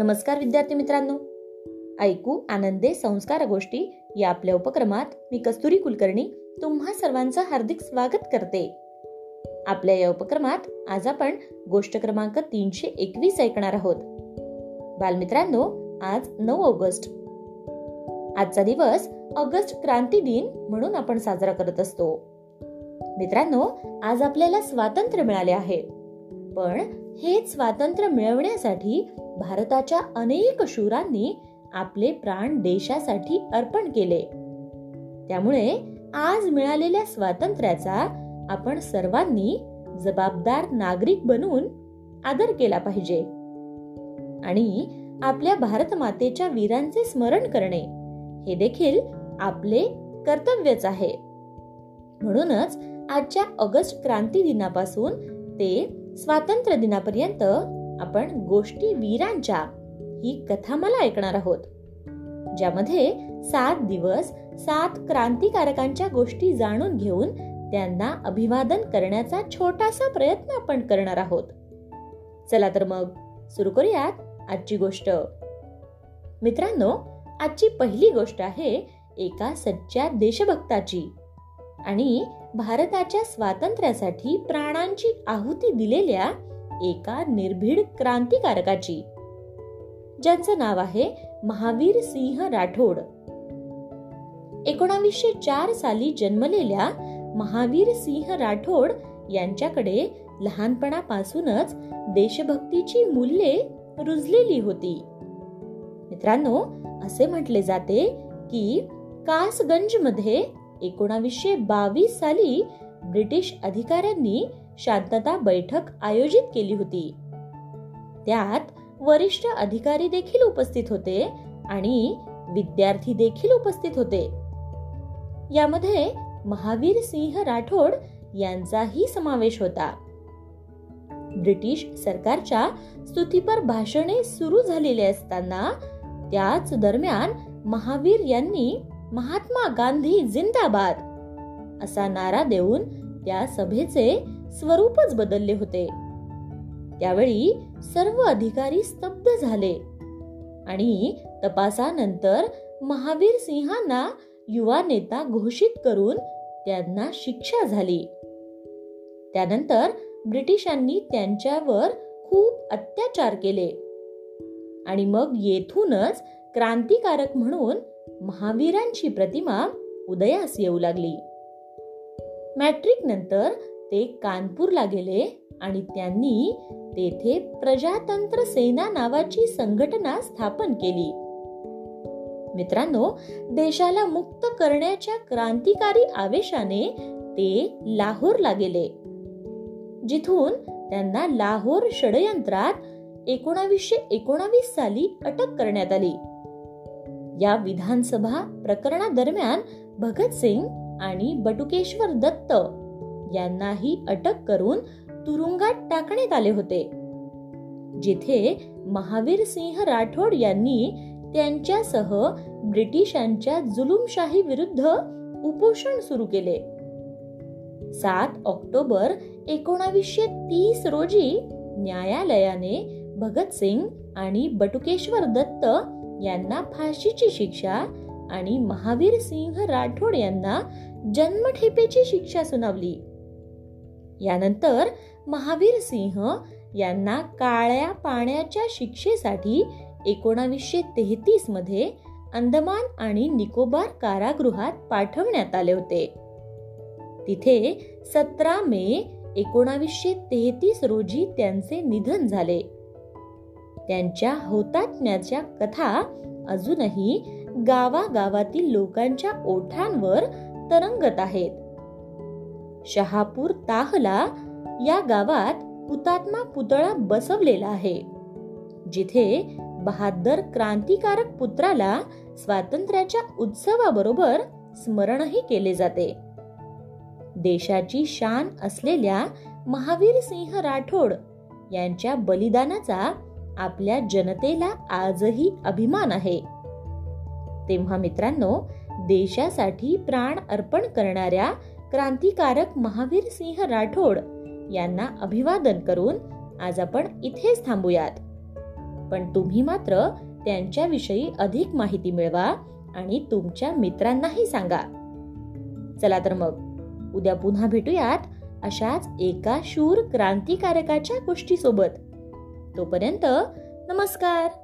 नमस्कार विद्यार्थी मित्रांनो. ऐकू आनंदे संस्कार गोष्टी या आपल्या उपक्रमात मी कस्तुरी कुलकर्णी तुम्हा सर्वांचं हार्दिक स्वागत करते. आपल्या या उपक्रमात आज आपण गोष्ट क्रमांक तीनशे एकवीस ऐकणार आहोत. बालमित्रांनो आज नऊ ऑगस्ट. आजचा दिवस ऑगस्ट क्रांती दिन म्हणून आपण साजरा करत असतो. मित्रांनो आज आपल्याला स्वातंत्र्य मिळाले आहे. पण हे स्वातंत्र्य मिळवण्यासाठी भारताच्या अनेक शूरांनी आपले प्राण देशासाठी अर्पण केले. त्यामुळे आज मिळालेल्या स्वातंत्र्याचा आपण सर्वांनी जबाबदार नागरिक बनून आदर केला पाहिजे. आणि आपल्या भारत मातेच्या वीरांचे स्मरण करणे हे देखील आपले कर्तव्यच आहे. म्हणूनच आजच्या ऑगस्ट क्रांती दिनापासून ते स्वातंत्र्य दिनापर्यंत आपण गोष्टी वीरांच्या ही कथा मला ऐकणार आहोत. ज्यामध्ये सात दिवस सात क्रांतिकारकांच्या गोष्टी जाणून घेऊन त्यांना अभिवादन करण्याचा छोटासा प्रयत्न आपण करणार आहोत. चला तर मग सुरू करूयात आजची गोष्ट. मित्रांनो आजची पहिली गोष्ट आहे एका सच्च्या देशभक्ताची आणि भारताच्या स्वातंत्र्यासाठी प्राणांची आहुती दिलेल्या एका निर्भीड क्रांतिकारकाची ज्यांचं नाव आहे महावीर सिंह राठोड. एकोणावीसशे चार साली जन्मलेल्या महावीर सिंह राठोड यांच्याकडे लहानपणापासूनच देशभक्तीची मूल्ये रुजलेली होती. मित्रांनो असे म्हटले जाते की कासगंजमध्ये एकोणावीसशे बावीस साली ब्रिटिश अधिकाऱ्यांनी शांतता बैठक आयोजित केली होती. त्यात वरिष्ठ अधिकारी देखील उपस्थित होते आणि विद्यार्थी देखील उपस्थित होते. यामध्ये महावीर सिंह राठोड यांचाही समावेश होता. ब्रिटिश सरकारच्या स्तुतीपर भाषणे सुरू झालेले असताना त्याच दरम्यान महावीर यांनी महात्मा गांधी जिंदाबाद असा नारा देऊन त्या सभेचे स्वरूपच बदलले होते. त्यावेळी सर्व अधिकारी स्तब्ध झाले आणि तपासानंतर महावीर सिंहांना युवा नेता घोषित करून त्यांना शिक्षा झाली. त्यानंतर ब्रिटिशांनी त्यांच्यावर खूप अत्याचार केले आणि मग येथूनच क्रांतिकारक म्हणून महावीरांची प्रतिमा उदयास येऊ लागली. मॅट्रिक नंतर ते कानपूरला गेले आणि त्यांनी तेथे प्रजातंत्र सेना नावाची संघटना स्थापन केली. मित्रांनो देशाला मुक्त करण्याच्या क्रांतिकारी आवेशाने ते लाहोरला गेले. जिथून त्यांना लाहोर षडयंत्रात एकोणावीसशे एकोणावीस साली अटक करण्यात आली. या विधानसभा प्रकरणादरम्यान भगतसिंग आणि बटुकेश्वर दत्त यांनाही अटक करून तुरुंगात टाकण्यात आले होते. जिथे महावीर सिंह राठोड यांनी त्यांच्यासह ब्रिटिशांच्या जुलुमशाही विरुद्ध उपोषण सुरू केले. सात ऑक्टोबर एकोणावीसशे तीस रोजी न्यायालयाने भगतसिंग आणि बटुकेश्वर दत्त यांना फाशीची शिक्षा आणि महावीर सिंह राठोड यांना जन्मठेपेची शिक्षा सुनावली. यानंतर महावीर सिंह यांना काळ्या पाण्याच्या शिक्षेसाठी एकोणावीसशे तेहतीसमध्ये अंदमान आणि निकोबार कारागृहात पाठवण्यात आले होते. तिथे सतरा मे एकोणावीसशे तेहतीस रोजी त्यांचे निधन झाले. त्यांच्या होतात्म्याच्या कथा अजूनही गावागावातील लोकांच्या ओठांवर तरंगत आहेत. शहापूर ताहला या गावात हुतात्मा पुतळा बसवलेला आहे. जिथे बहादर क्रांतिकारक पुत्राला स्वातंत्र्याच्या उत्सवाबरोबर स्मरणही केले जाते. देशाची शान असलेल्या महावीर सिंह राठोड यांच्या बलिदानाचा आपल्या जनतेला आजही अभिमान आहे. तेव्हा मित्रांनो देशासाठी प्राण अर्पण करणाऱ्या क्रांतिकारक महावीर सिंह राठोड यांना अभिवादन करून आज आपण इथेच थांबूयात. पण तुम्ही मात्र त्यांच्याविषयी अधिक माहिती मिळवा आणि तुमच्या मित्रांनाही सांगा. चला तर मग उद्या पुन्हा भेटूयात अशाच एका शूर क्रांतिकारकाच्या गोष्टीसोबत. तोपर्यंत नमस्कार!